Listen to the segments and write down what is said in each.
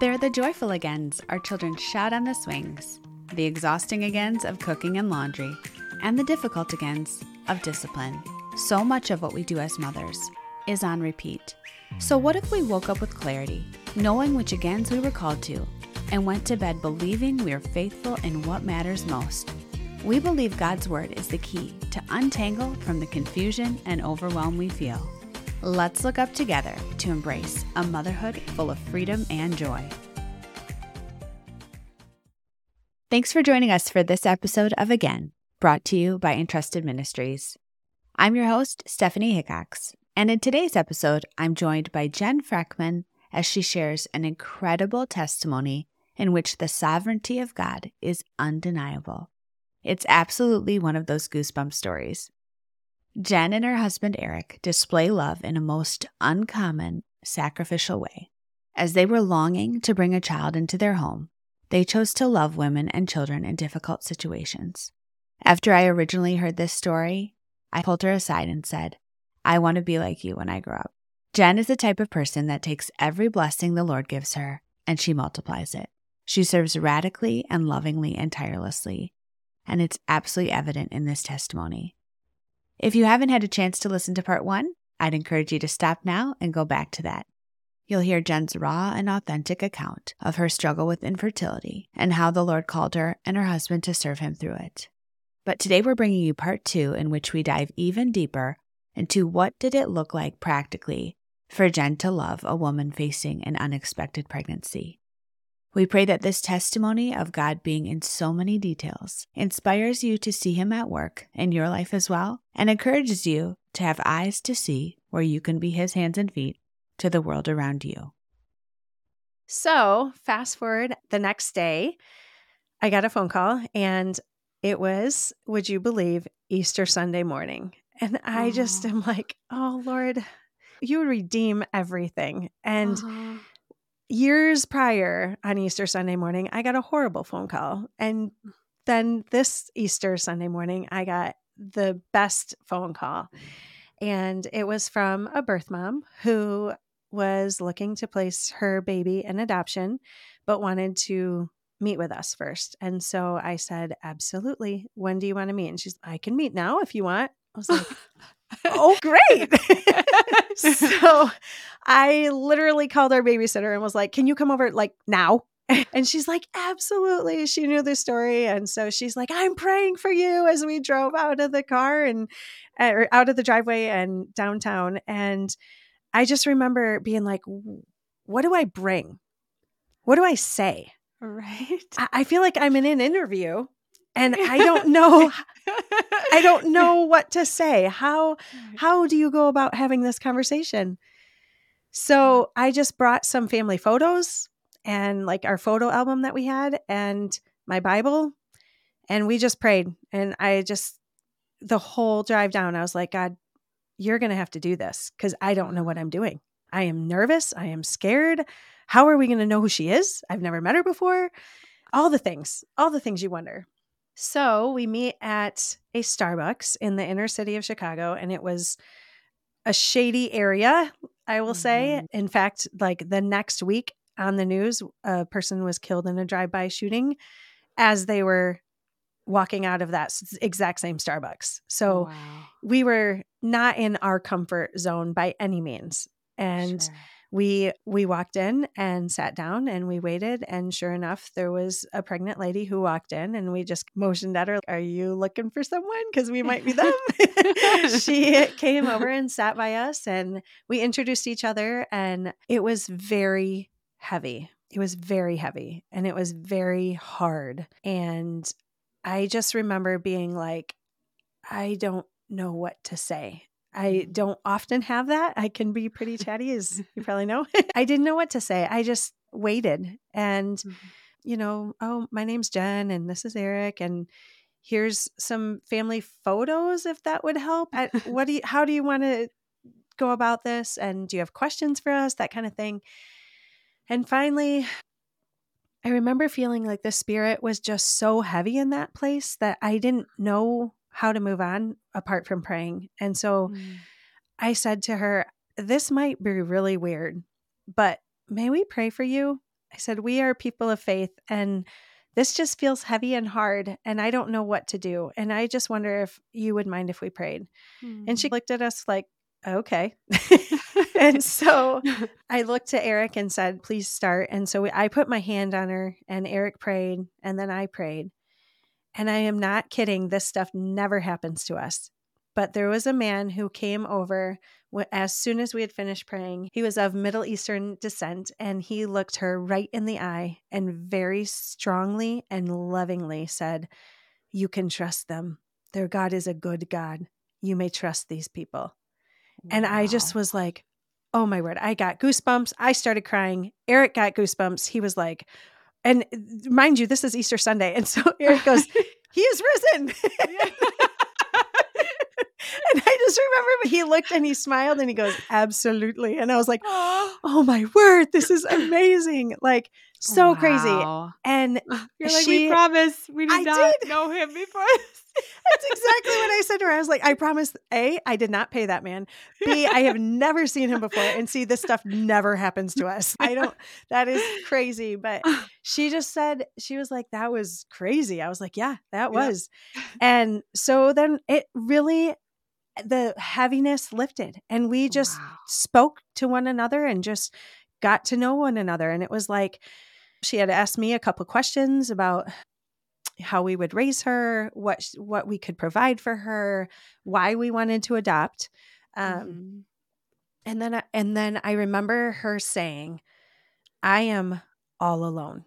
They're the joyful agains our children shout on the swings, the exhausting agains of cooking and laundry, and the difficult agains of discipline. So much of what we do as mothers is on repeat. So, what if we woke up with clarity, knowing which agains we were called to, and went to bed believing we are faithful in what matters most? We believe God's Word is the key to untangle from the confusion and overwhelm we feel. Let's look up together to embrace a motherhood full of freedom and joy. Thanks for joining us for this episode of Again, brought to you by Entrusted Ministries. I'm your host, Stephanie Hickox, and in today's episode, I'm joined by Jen Freckman as she shares an incredible testimony in which the sovereignty of God is undeniable. It's absolutely one of those goosebump stories. Jen and her husband Eric display love in a most uncommon, sacrificial way. As they were longing to bring a child into their home, they chose to love women and children in difficult situations. After I originally heard this story, I pulled her aside and said, I want to be like you when I grow up. Jen is the type of person that takes every blessing the Lord gives her and she multiplies it. She serves radically and lovingly and tirelessly, and it's absolutely evident in this testimony. If you haven't had a chance to listen to part one, I'd encourage you to stop now and go back to that. You'll hear Jen's raw and authentic account of her struggle with infertility and how the Lord called her and her husband to serve him through it. But today we're bringing you part two, in which we dive even deeper into what did it look like practically for Jen to love a woman facing an unexpected pregnancy. We pray that this testimony of God being in so many details inspires you to see Him at work in your life as well and encourages you to have eyes to see where you can be His hands and feet to the world around you. So, fast forward the next day, I got a phone call and it was, would you believe, Easter Sunday morning. And I just am like, oh, Lord, you redeem everything. And uh-huh. Years prior on Easter Sunday morning, I got a horrible phone call. And mm. then this Easter Sunday morning, I got the best phone call. Mm. And it was from a birth mom who was looking to place her baby in adoption, but wanted to meet with us first. And so I said, Absolutely. When do you want to meet? And she's, I can meet now if you want. I was like, Oh, great. so I literally called our babysitter and was like, Can you come over like now? And she's like, Absolutely. She knew the story. And so she's like, I'm praying for you as we drove out of the car and eh, or out of the driveway and downtown. And I just remember being like, What do I bring? What do I say? Right. I, I feel like I'm in an interview and I don't know I don't know what to say. How how do you go about having this conversation? So mm. I just brought some family photos and like our photo album that we had and my Bible and we just prayed and I just the whole drive down I was like God you're going to have to do this cuz I don't know what I'm doing. I am nervous, I am scared. How are we going to know who she is? I've never met her before. All the things, all the things you wonder. So we meet at a Starbucks in the inner city of Chicago, and it was a shady area, I will mm-hmm. say. In fact, like the next week on the news, a person was killed in a drive by shooting as they were walking out of that exact same Starbucks. So wow. we were not in our comfort zone by any means. And sure we we walked in and sat down and we waited and sure enough there was a pregnant lady who walked in and we just motioned at her are you looking for someone? Because we might be them. She came over and sat by us and we introduced each other and it was very heavy. It was very heavy and it was very hard and i just remember being like i don't know what to say I don't often have that. I can be pretty chatty, as you probably know. I didn't know what to say. I just waited and, mm-hmm. you know, oh, my name's Jen and this is Eric and here's some family photos if that would help. I, what do you, how do you want to go about this? And do you have questions for us? That kind of thing. And finally, I remember feeling like the spirit was just so heavy in that place that I didn't know how to move on apart from praying. And so mm. I said to her, This might be really weird, but may we pray for you? I said, We are people of faith and this just feels heavy and hard and I don't know what to do. And I just wonder if you would mind if we prayed. Mm-hmm. And she looked at us like, okay. and so I looked to Eric and said, please start. And so we, I put my hand on her and Eric prayed and then I prayed. And I am not kidding. This stuff never happens to us. But there was a man who came over as soon as we had finished praying. He was of Middle Eastern descent and he looked her right in the eye and very strongly and lovingly said, You can trust them. Their God is a good God. You may trust these people. Wow. And I just was like, Oh my word. I got goosebumps. I started crying. Eric got goosebumps. He was like, and mind you, this is Easter Sunday. And so Eric goes, He is risen. and I just remember he looked and he smiled and he goes, Absolutely. And I was like, Oh my word, this is amazing. Like, so wow. crazy. And you're like, she, We promise we did I not did. know him before. That's exactly what I said to her. I was like, I promise, A, I did not pay that man. B, I have never seen him before. And C, this stuff never happens to us. I don't, that is crazy. But she just said, she was like, that was crazy. I was like, yeah, that was. Yeah. And so then it really the heaviness lifted and we just wow. spoke to one another and just got to know one another and it was like she had asked me a couple questions about how we would raise her what what we could provide for her why we wanted to adopt um, mm-hmm. and then and then i remember her saying i am all alone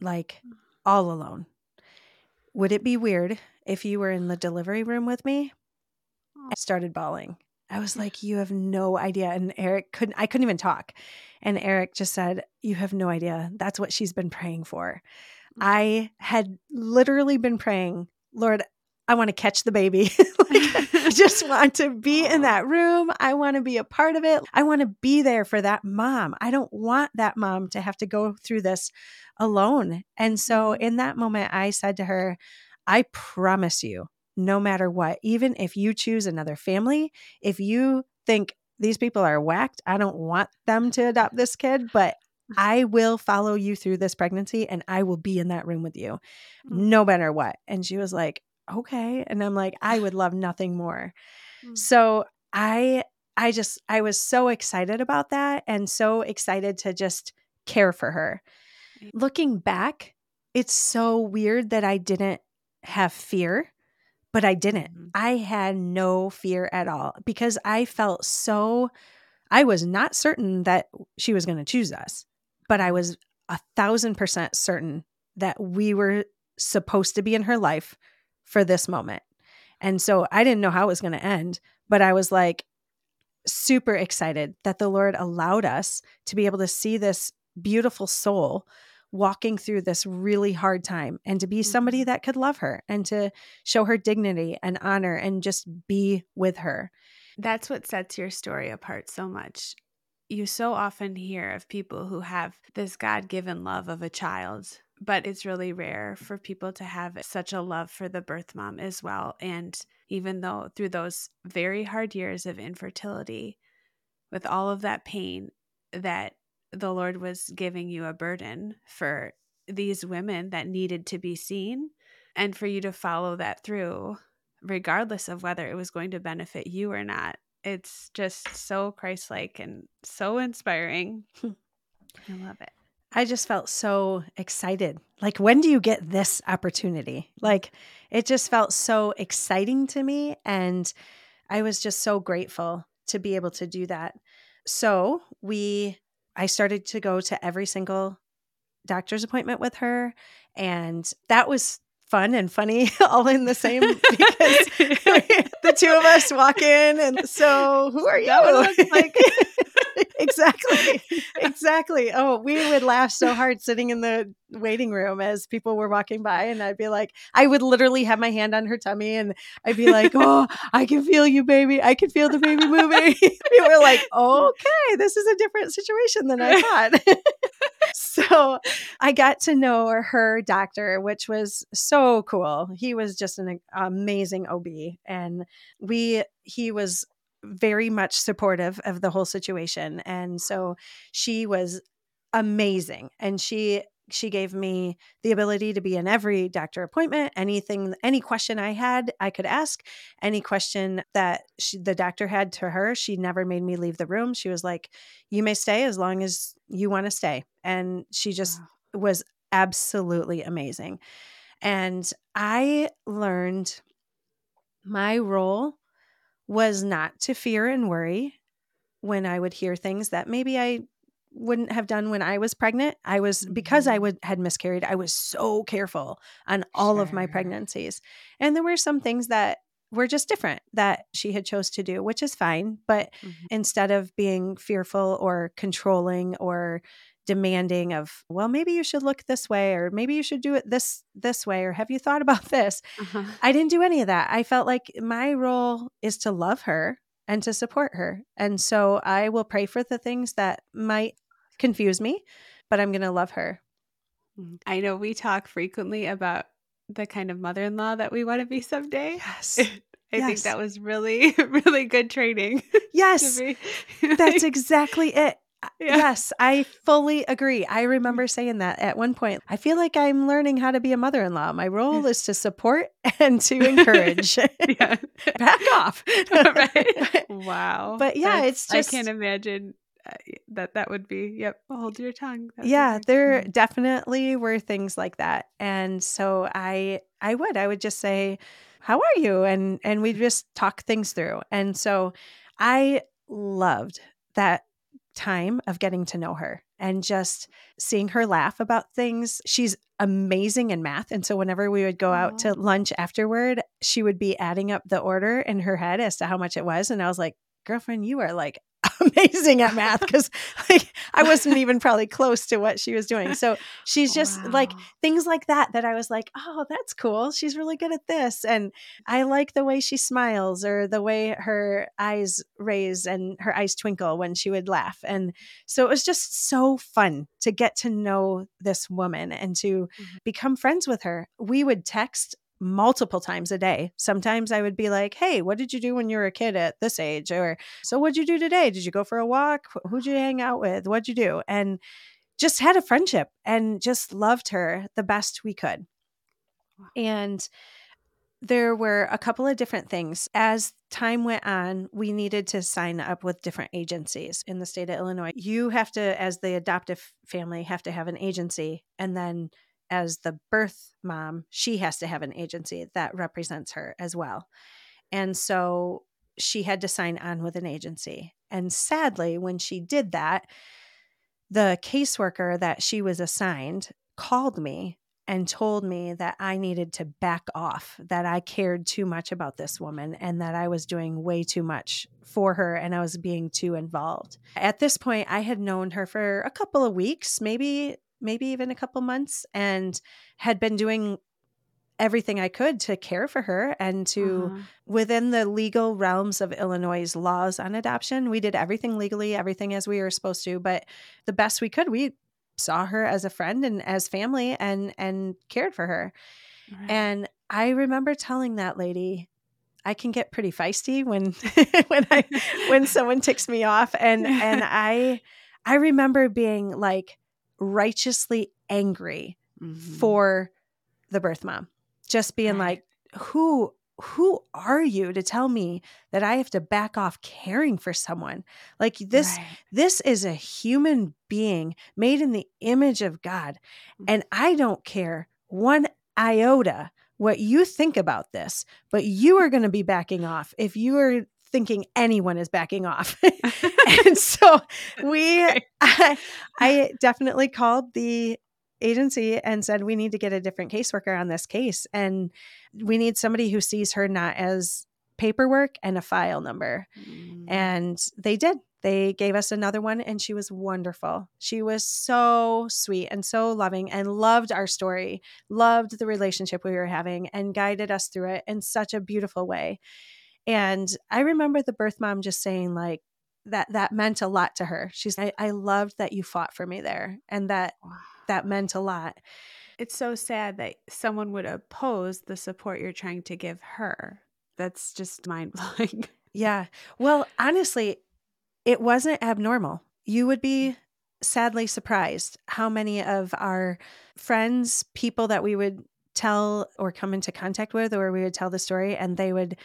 like mm. all alone would it be weird if you were in the delivery room with me started bawling. I was like, you have no idea. And Eric couldn't, I couldn't even talk. And Eric just said, you have no idea. That's what she's been praying for. Mm. I had literally been praying, Lord, I want to catch the baby. like, I just want to be in that room. I want to be a part of it. I want to be there for that mom. I don't want that mom to have to go through this alone. And so mm-hmm. in that moment, I said to her, I promise you, no matter what. Even if you choose another family, if you think these people are whacked, I don't want them to adopt this kid, but I will follow you through this pregnancy and I will be in that room with you mm. no matter what. And she was like, okay. And I'm like, I would love nothing more. Mm. So I, I just, I was so excited about that and so excited to just care for her. Looking back, it's so weird that I didn't have fear but I didn't. Mm-hmm. I had no fear at all because I felt so, I was not certain that she was going to choose us, but I was a thousand percent certain that we were supposed to be in her life for this moment. And so I didn't know how it was going to end, but I was like super excited that the Lord allowed us to be able to see this beautiful soul walking through this really hard time and to be somebody mm-hmm. that could love her and to show her dignity and honor and just be with her. That's what sets your story apart so much. You so often hear of people who have this God given love of a child, but it's really rare for people to have such a love for the birth mom as well. And even though through those very hard years of infertility, with all of that pain, that the Lord was giving you a burden for these women that needed to be seen and for you to follow that through, regardless of whether it was going to benefit you or not. It's just so Christ like and so inspiring. I love it. I just felt so excited. Like, when do you get this opportunity? Like, it just felt so exciting to me. And I was just so grateful to be able to do that. So, we I started to go to every single doctor's appointment with her. And that was fun and funny all in the same because the two of us walk in and so who are you? like exactly. Exactly. Oh, we would laugh so hard sitting in the waiting room as people were walking by and I'd be like I would literally have my hand on her tummy and I'd be like, "Oh, I can feel you, baby. I can feel the baby moving." we were like, "Okay, this is a different situation than I thought." so, I got to know her doctor, which was so cool. He was just an amazing OB and we he was very much supportive of the whole situation. And so she was amazing. And she she gave me the ability to be in every doctor appointment anything any question i had i could ask any question that she, the doctor had to her she never made me leave the room she was like you may stay as long as you want to stay and she just wow. was absolutely amazing and i learned my role was not to fear and worry when i would hear things that maybe i wouldn't have done when I was pregnant. I was because I mm-hmm. would had miscarried. I was so careful on all sure. of my pregnancies. And there were some things that were just different that she had chose to do, which is fine, but mm-hmm. instead of being fearful or controlling or demanding of well maybe you should look this way or maybe you should do it this this way or have you thought about this uh-huh. i didn't do any of that i felt like my role is to love her and to support her and so i will pray for the things that might confuse me, but I'm going to love her. Mm-hmm. I know we talk frequently about the kind of mother in law that we want to be someday. Yes. I yes. think that was really, really good training. Yes. That's exactly it. Yeah. Yes, I fully agree. I mm-hmm. remember saying that at one point. I feel like I'm learning how to be a mother in law. My role is to support and to encourage. Back off. right. Wow. But yeah, That's, it's just. I can't imagine that that would be yep hold your tongue That's yeah there mm-hmm. definitely were things like that and so i i would i would just say how are you? and and we just talk things through and so i loved that time of getting to know her and just seeing her laugh about things. She's amazing in math and so whenever we would go out to lunch afterward she would be adding up the order in her head as to how much it was and i was like girlfriend you are like amazing at math because like I wasn't even probably close to what she was doing. So she's just wow. like things like that that I was like, oh, that's cool. She's really good at this. And I like the way she smiles or the way her eyes raise and her eyes twinkle when she would laugh. And so it was just so fun to get to know this woman and to mm-hmm. become friends with her. We would text multiple times a day. Sometimes I would be like, Hey, what did you do when you were a kid at this age? Or, So what'd you do today? Did you go for a walk? Who'd you hang out with? What'd you do? And just had a friendship and just loved her the best we could. And there were a couple of different things. As time went on, we needed to sign up with different agencies in the state of Illinois. You have to, as the adoptive family, have to have an agency and then as the birth mom, she has to have an agency that represents her as well. And so she had to sign on with an agency. And sadly, when she did that, the caseworker that she was assigned called me and told me that I needed to back off, that I cared too much about this woman and that I was doing way too much for her and I was being too involved. At this point, I had known her for a couple of weeks, maybe maybe even a couple months, and had been doing everything I could to care for her and to uh-huh. within the legal realms of Illinois' laws on adoption. We did everything legally, everything as we were supposed to, but the best we could. We saw her as a friend and as family and and cared for her. Right. And I remember telling that lady, I can get pretty feisty when when I when someone ticks me off and and I I remember being like righteously angry mm-hmm. for the birth mom. Just being right. like, who who are you to tell me that I have to back off caring for someone? Like this right. this is a human being made in the image of God. Mm. And I don't care one iota what you think about this, but you are going to be backing off if you are thinking anyone is backing off. and so we, I, I definitely called the agency and said, we need to get a different caseworker on this case. And we need somebody who sees her not as paperwork and a file number. Mm. And they did. They gave us another one, and she was wonderful. She was so sweet and so loving and loved our story, loved the relationship we were having, and guided us through it in such a beautiful way. And I remember the birth mom just saying, like, that that meant a lot to her. She's I, I loved that you fought for me there and that wow. that meant a lot. It's so sad that someone would oppose the support you're trying to give her. That's just mind blowing. Yeah. Well, honestly, it wasn't abnormal. You would be sadly surprised how many of our friends, people that we would tell or come into contact with, or we would tell the story, and they would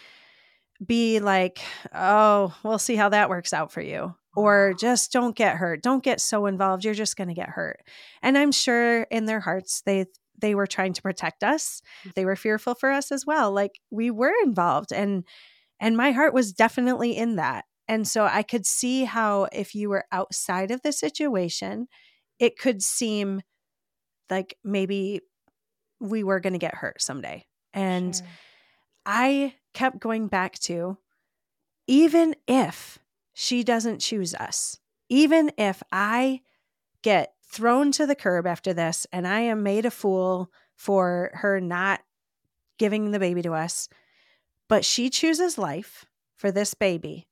be like, oh, we'll see how that works out for you. Or just don't get hurt. Don't get so involved. You're just going to get hurt. And I'm sure in their hearts, they they were trying to protect us. They were fearful for us as well. Like we were involved and and my heart was definitely in that. And so I could see how if you were outside of the situation, it could seem like maybe we were going to get hurt someday. And sure. I kept going back to even if she doesn't choose us, even if I get thrown to the curb after this and I am made a fool for her not giving the baby to us, but she chooses life for this baby,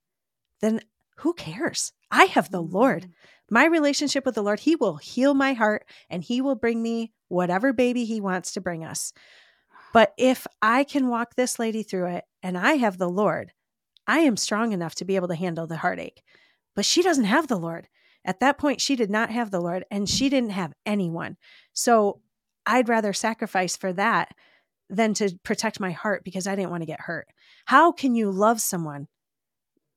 then who cares? I have the Lord. Mm. My relationship with the Lord, He will heal my heart and He will bring me whatever baby He wants to bring us. But if I can walk this lady through it and I have the Lord, I am strong enough to be able to handle the heartache. But she doesn't have the Lord. At that point, she did not have the Lord and she didn't have anyone. So I'd rather sacrifice for that than to protect my heart because I didn't want to get hurt. How can you love someone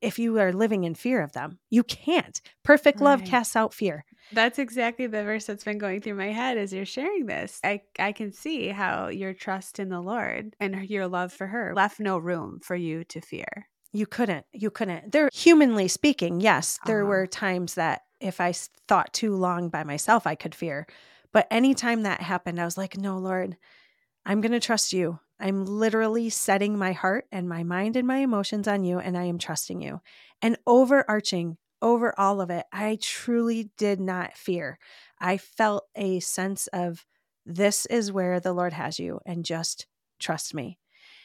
if you are living in fear of them? You can't. Perfect love right. casts out fear. That's exactly the verse that's been going through my head as you're sharing this. I, I can see how your trust in the Lord and your love for her left no room for you to fear. You couldn't. You couldn't. There, humanly speaking, yes, there uh-huh. were times that if I thought too long by myself, I could fear. But anytime that happened, I was like, no, Lord, I'm going to trust you. I'm literally setting my heart and my mind and my emotions on you, and I am trusting you. And overarching over all of it, I truly did not fear. I felt a sense of this is where the Lord has you, and just trust me.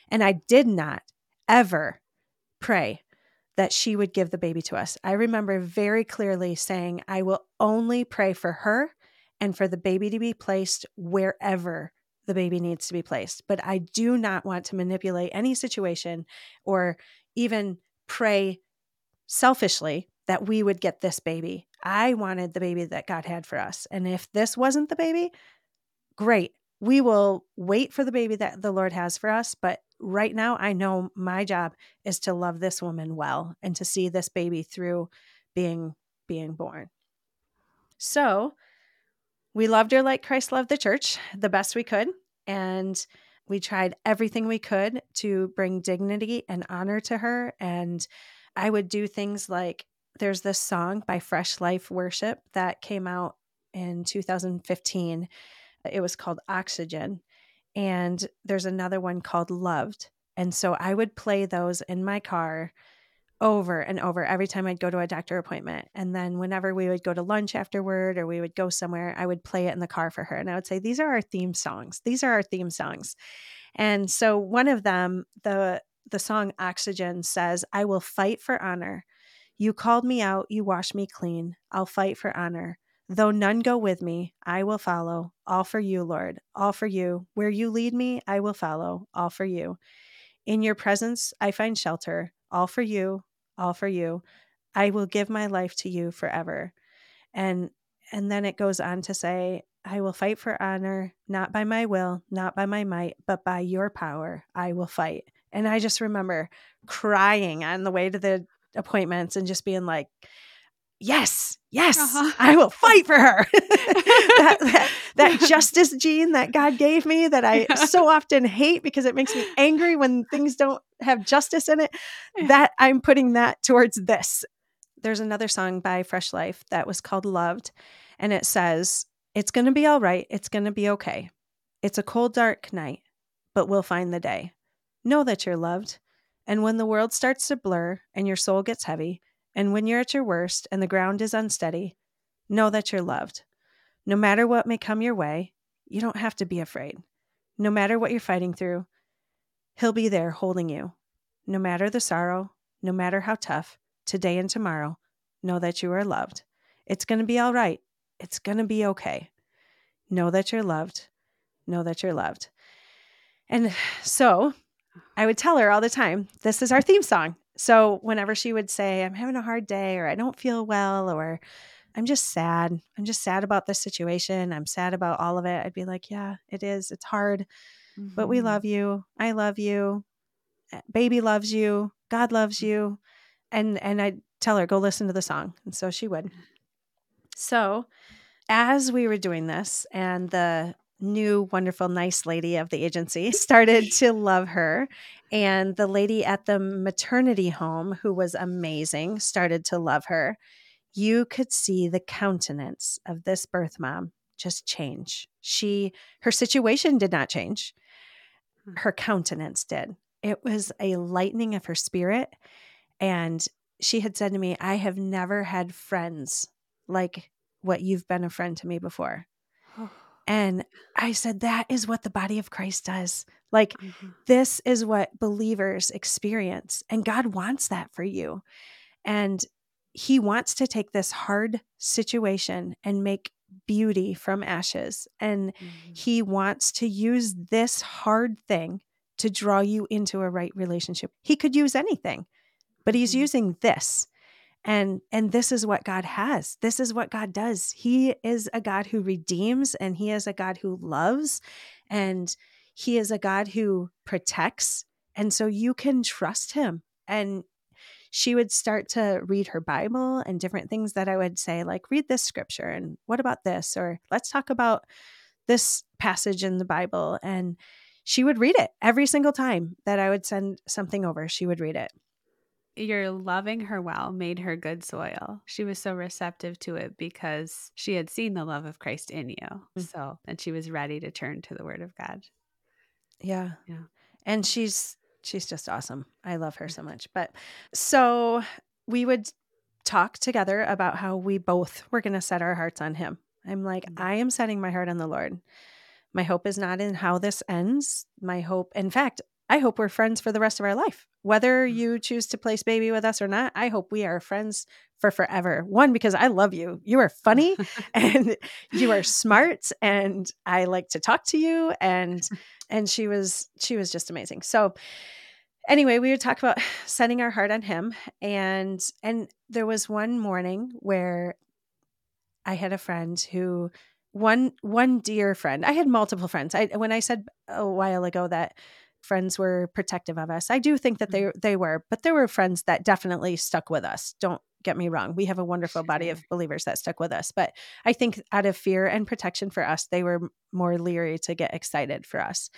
And I did not ever pray that she would give the baby to us. I remember very clearly saying, I will only pray for her and for the baby to be placed wherever the baby needs to be placed. But I do not want to manipulate any situation or even pray selfishly that we would get this baby. I wanted the baby that God had for us. And if this wasn't the baby, great. We will wait for the baby that the Lord has for us. But right now, I know my job is to love this woman well and to see this baby through being being born. So we loved her like Christ loved the church the best we could. And we tried everything we could to bring dignity and honor to her. And I would do things like there's this song by Fresh Life Worship that came out in 2015. It was called Oxygen. And there's another one called Loved. And so I would play those in my car over and over every time I'd go to a doctor appointment. And then whenever we would go to lunch afterward or we would go somewhere, I would play it in the car for her. And I would say, These are our theme songs. These are our theme songs. And so one of them, the the song Oxygen says, I will fight for honor. You called me out, you washed me clean. I'll fight for honor. Though none go with me, I will follow. All for you, Lord, all for you. Where you lead me, I will follow. All for you. In your presence, I find shelter. All for you, all for you. I will give my life to you forever. And and then it goes on to say, I will fight for honor, not by my will, not by my might, but by your power. I will fight. And I just remember crying on the way to the appointments and just being like, yes, yes, uh-huh. I will fight for her. that, that, that, justice gene that God gave me that I so often hate because it makes me angry when things don't have justice in it, that I'm putting that towards this. There's another song by Fresh Life that was called Loved, and it says, It's going to be all right. It's going to be okay. It's a cold, dark night, but we'll find the day. Know that you're loved. And when the world starts to blur and your soul gets heavy, and when you're at your worst and the ground is unsteady, know that you're loved. No matter what may come your way, you don't have to be afraid. No matter what you're fighting through, He'll be there holding you. No matter the sorrow, no matter how tough, today and tomorrow, know that you are loved. It's going to be all right. It's going to be okay. Know that you're loved. Know that you're loved. And so I would tell her all the time, this is our theme song. So whenever she would say, I'm having a hard day, or I don't feel well, or I'm just sad. I'm just sad about this situation. I'm sad about all of it. I'd be like, yeah, it is. It's hard, mm-hmm. but we mm-hmm. love you. I love you. Baby loves you. God loves you. And and I'd tell her, go listen to the song. And so she would. So as we were doing this and the new wonderful nice lady of the agency started to love her and the lady at the maternity home who was amazing started to love her. You could see the countenance of this birth mom just change. She her situation did not change. Hmm. her countenance did. It was a lightening of her spirit and she had said to me i have never had friends like what you've been a friend to me before and I said, that is what the body of Christ does. Like, mm-hmm. this is what believers experience. And God wants that for you. And He wants to take this hard situation and make beauty from ashes. And mm-hmm. He wants to use this hard thing to draw you into a right relationship. He could use anything, but He's mm-hmm. using this and and this is what god has. This is what god does. He is a god who redeems and he is a god who loves and he is a god who protects and so you can trust him. And she would start to read her bible and different things that i would say like read this scripture and what about this? or let's talk about this passage in the bible. And she would read it every single time that i would send something over she would read it your loving her well made her good soil. She was so receptive to it because she had seen the love of Christ in you. Mm-hmm. So, and she was ready to turn to the word of God. Yeah. Yeah. And she's she's just awesome. I love her so much. But so we would talk together about how we both were going to set our hearts on him. I'm like, mm-hmm. I am setting my heart on the Lord. My hope is not in how this ends. My hope, in fact, I hope we're friends for the rest of our life. Whether mm. you choose to place baby with us or not, I hope we are friends for forever. One, because I love you. You are funny and you are smart and I like to talk to you. And and she was she was just amazing. So anyway, we would talk about setting our heart on him. And and there was one morning where I had a friend who one one dear friend. I had multiple friends. I when I said a while ago that friends were protective of us. I do think that they mm-hmm. they were, but there were friends that definitely stuck with us. Don't get me wrong. We have a wonderful body of believers that stuck with us, but I think out of fear and protection for us, they were more leery to get excited for us.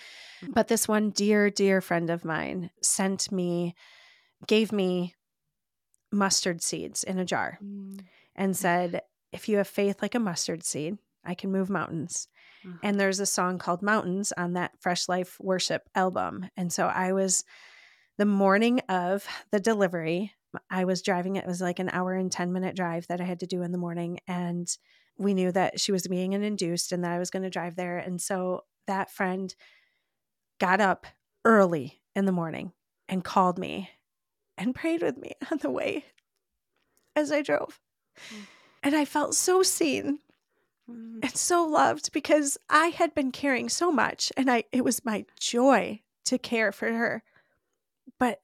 Mm. But this one dear dear friend of mine sent me gave me mustard seeds in a jar mm. and said, "If you have faith like a mustard seed, I can move mountains." Mm-hmm. And there's a song called Mountains on that Fresh Life Worship album. And so I was the morning of the delivery, I was driving. It was like an hour and 10 minute drive that I had to do in the morning. And we knew that she was being an induced and that I was going to drive there. And so that friend got up early in the morning and called me and prayed with me on the way as I drove. Mm. And I felt so seen mm. and so loved because I had been caring so much and I it was my joy to care for her. But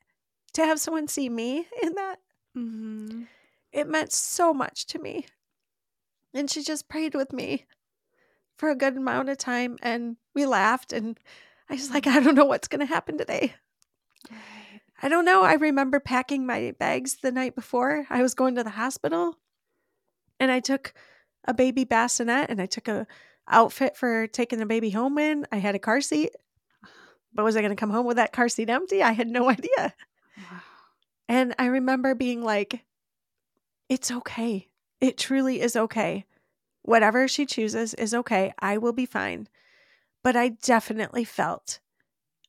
to have someone see me in that, mm-hmm. it meant so much to me. And she just prayed with me for a good amount of time and we laughed and I was like, I don't know what's going to happen today. I don't know. I remember packing my bags the night before. I was going to the hospital and I took a baby bassinet and I took a outfit for taking the baby home in. I had a car seat. But was I going to come home with that car seat empty? I had no idea. Wow. And I remember being like, it's okay. It truly is okay. Whatever she chooses is okay. I will be fine. But I definitely felt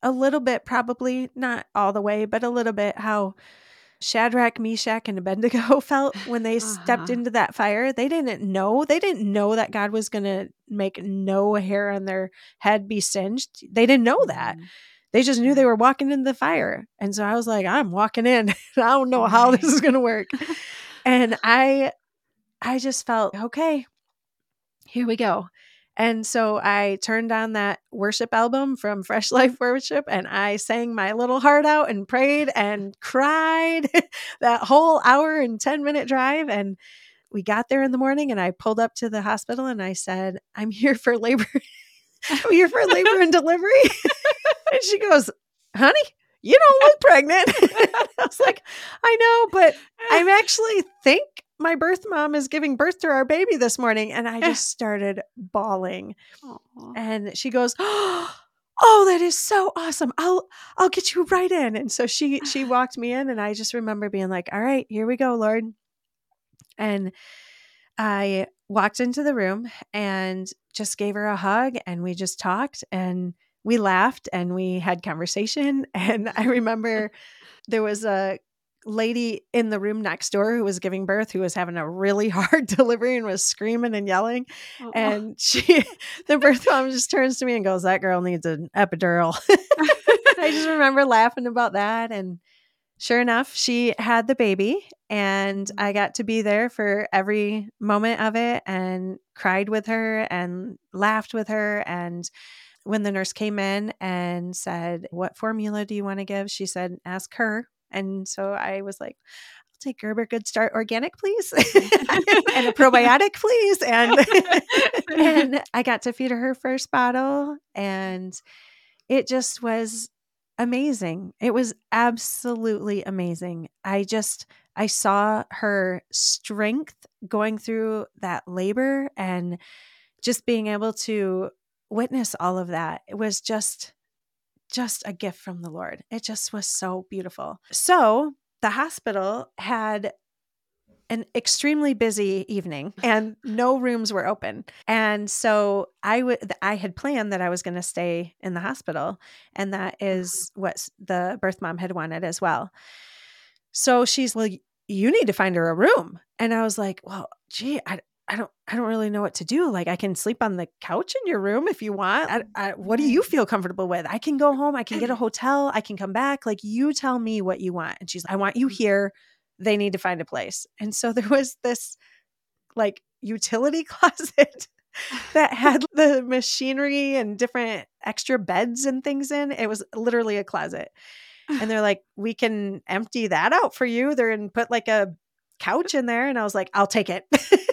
a little bit, probably not all the way, but a little bit how Shadrach, Meshach, and Abednego felt when they uh-huh. stepped into that fire. They didn't know. They didn't know that God was going to make no hair on their head be singed. They didn't know that. Mm-hmm. They just knew they were walking into the fire. And so I was like, I'm walking in. I don't know how this is going to work. and I I just felt, okay, here we go. And so I turned on that worship album from Fresh Life Worship and I sang my little heart out and prayed and cried that whole hour and 10 minute drive. And we got there in the morning and I pulled up to the hospital and I said, I'm here for labor. I'm here for labor and delivery. and she goes, honey, you don't look pregnant. I was like, I know, but I'm actually think my birth mom is giving birth to our baby this morning. And I just started bawling. Aww. And she goes, Oh, that is so awesome. I'll I'll get you right in. And so she she walked me in and I just remember being like, All right, here we go, Lord. And I walked into the room and just gave her a hug and we just talked and we laughed and we had conversation. And I remember there was a lady in the room next door who was giving birth who was having a really hard delivery and was screaming and yelling. Oh. And she, the birth mom just turns to me and goes, That girl needs an epidural. I just remember laughing about that. And sure enough, she had the baby, and mm-hmm. I got to be there for every moment of it and cried with her and laughed with her. And when the nurse came in and said, What formula do you want to give? She said, Ask her. And so I was like, I'll take Gerber Good Start Organic, please, and a probiotic, please. And, and I got to feed her her first bottle. And it just was amazing. It was absolutely amazing. I just, I saw her strength going through that labor and just being able to witness all of that. It was just, just a gift from the Lord. It just was so beautiful. So the hospital had an extremely busy evening and no rooms were open. And so I would I had planned that I was going to stay in the hospital and that mm-hmm. is what the birth mom had wanted as well. So she's like you need to find her a room. And I was like, well, gee, I I don't I don't really know what to do. Like I can sleep on the couch in your room if you want. I, I, what do you feel comfortable with? I can go home. I can get a hotel. I can come back. Like you tell me what you want. And she's like, I want you mm-hmm. here they need to find a place. And so there was this like utility closet that had the machinery and different extra beds and things in. It was literally a closet. And they're like, we can empty that out for you. They're and put like a couch in there. And I was like, I'll take it.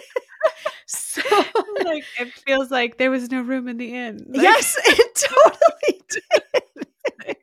like it feels like there was no room in the inn. Like- yes, it totally did.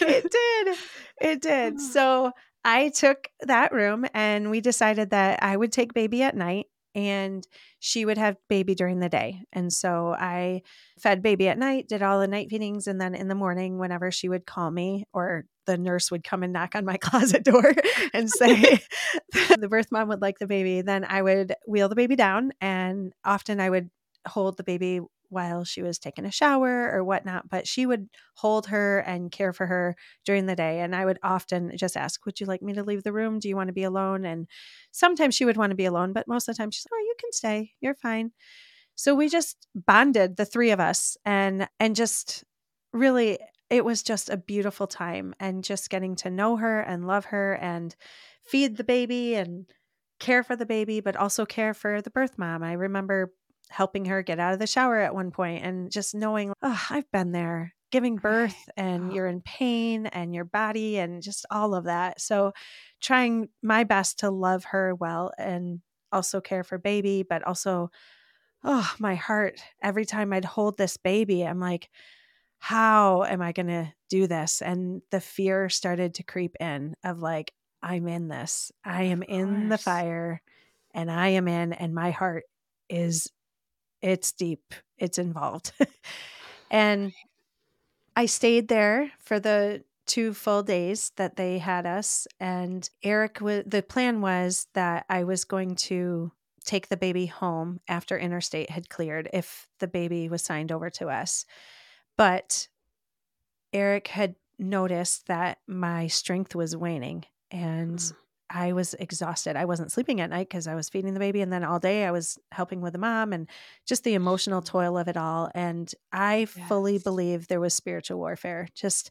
it did. It did. Oh. So I took that room and we decided that I would take baby at night and she would have baby during the day. And so I fed baby at night, did all the night feedings. And then in the morning, whenever she would call me or the nurse would come and knock on my closet door and say the birth mom would like the baby, then I would wheel the baby down. And often I would hold the baby while she was taking a shower or whatnot, but she would hold her and care for her during the day. And I would often just ask, Would you like me to leave the room? Do you want to be alone? And sometimes she would want to be alone, but most of the time she's like, Oh, you can stay. You're fine. So we just bonded the three of us and and just really it was just a beautiful time and just getting to know her and love her and feed the baby and care for the baby, but also care for the birth mom. I remember helping her get out of the shower at one point and just knowing, oh, I've been there giving birth and you're in pain and your body and just all of that. So trying my best to love her well and also care for baby, but also, oh, my heart, every time I'd hold this baby, I'm like, how am I going to do this? And the fear started to creep in of like, I'm in this. I am in the fire and I am in, and my heart is it's deep, it's involved. and I stayed there for the two full days that they had us. And Eric, w- the plan was that I was going to take the baby home after interstate had cleared if the baby was signed over to us. But Eric had noticed that my strength was waning and mm. I was exhausted. I wasn't sleeping at night because I was feeding the baby. And then all day I was helping with the mom and just the emotional toil of it all. And I yes. fully believe there was spiritual warfare, just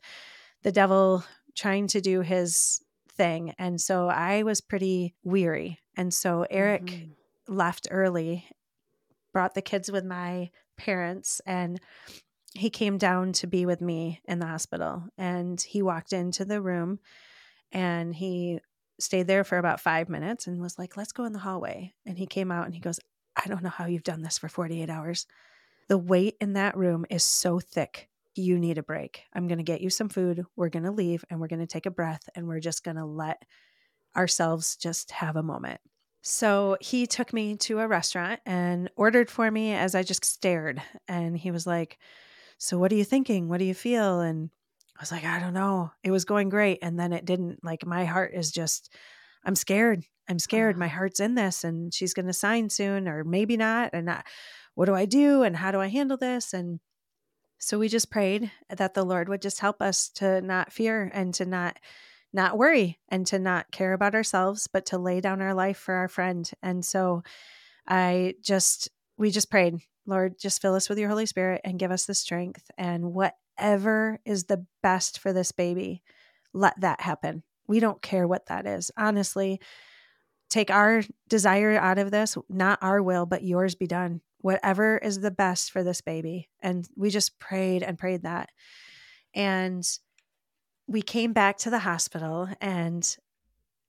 the devil trying to do his thing. And so I was pretty weary. And so Eric mm-hmm. left early, brought the kids with my parents, and he came down to be with me in the hospital. And he walked into the room and he stayed there for about five minutes and was like, let's go in the hallway. And he came out and he goes, I don't know how you've done this for 48 hours. The weight in that room is so thick. You need a break. I'm going to get you some food. We're going to leave and we're going to take a breath and we're just going to let ourselves just have a moment. So he took me to a restaurant and ordered for me as I just stared. And he was like, So, what are you thinking? What do you feel? And I was like, I don't know. It was going great. And then it didn't. Like, my heart is just, I'm scared. I'm scared. My ah. heart's in this and she's going to sign soon or maybe not. And I, what do I do? And how do I handle this? And so we just prayed that the Lord would just help us to not fear and to not not worry and to not care about ourselves but to lay down our life for our friend and so i just we just prayed lord just fill us with your holy spirit and give us the strength and whatever is the best for this baby let that happen. We don't care what that is. Honestly take our desire out of this not our will but yours be done. Whatever is the best for this baby. And we just prayed and prayed that. And we came back to the hospital and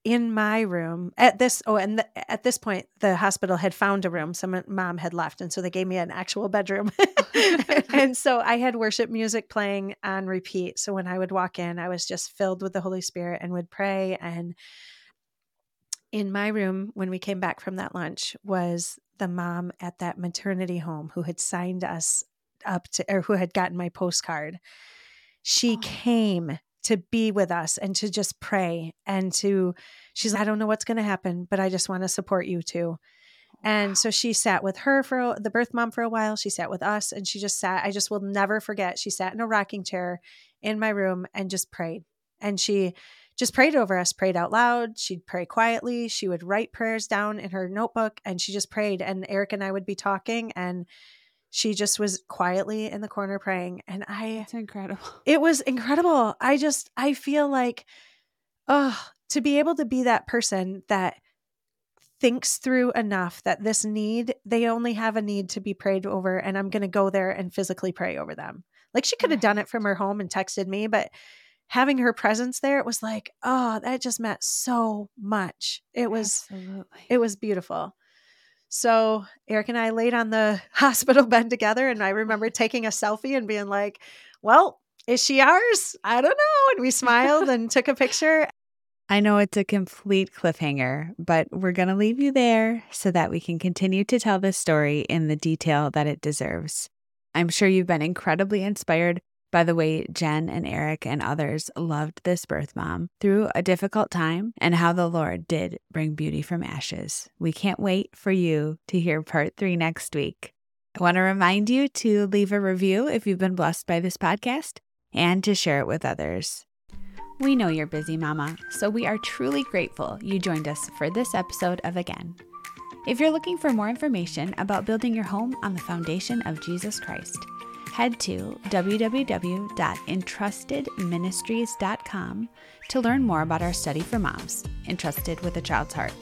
in my room at this oh and the, at this point the hospital had found a room some mom had left and so they gave me an actual bedroom. And so i had worship music playing on repeat. So when i would walk in i was just filled with the holy spirit and would pray. And in my room when we came back from that lunch was the mom at that maternity home who had signed us up to or who had gotten my postcard. She oh. came to be with us and to just pray and to she's like, I don't know what's going to happen, but I just want to support you too. And wow. so she sat with her for the birth mom for a while. She sat with us and she just sat. I just will never forget. She sat in a rocking chair in my room and just prayed. And she just prayed over us, prayed out loud. She'd pray quietly. She would write prayers down in her notebook and she just prayed. And Eric and I would be talking and she just was quietly in the corner praying and i it's incredible. It was incredible. I just i feel like oh to be able to be that person that thinks through enough that this need they only have a need to be prayed over and i'm going to go there and physically pray over them. Like she could have done it from her home and texted me but having her presence there it was like oh that just meant so much. It was Absolutely. it was beautiful so Eric and I laid on the hospital bed together, and I remember taking a selfie and being like, "Well, is she ours? I don't know." And we smiled and took a picture. I know it's a complete cliffhanger, but we're going to leave you there so that we can continue to tell this story in the detail that it deserves. I'm sure you've been incredibly inspired by the way Jen and Eric and others loved this birth mom through a difficult time and how the Lord did bring beauty from ashes. We can't wait for you to hear part three next week. I want to remind you to leave a review if you've been blessed by this podcast and to share it with others. We know you're busy, Mama, so we are truly grateful you joined us for this episode of Again. If you're looking for more information about building your home on the foundation of Jesus Christ, head to www.entrustedministries.com to learn more about our study for moms, entrusted with a child's heart.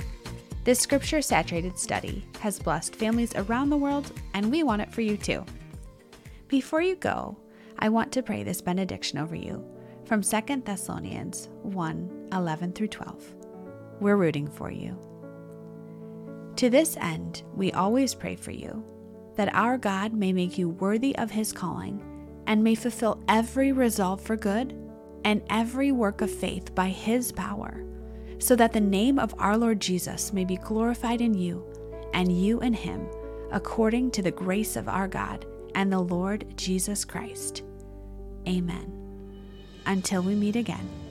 This scripture saturated study has blessed families around the world, and we want it for you too. Before you go, I want to pray this benediction over you from 2 Thessalonians 1 11 through 12. We're rooting for you. To this end, we always pray for you that our God may make you worthy of his calling and may fulfill every resolve for good and every work of faith by his power, so that the name of our Lord Jesus may be glorified in you and you in him, according to the grace of our God and the Lord Jesus Christ. Amen. Until we meet again.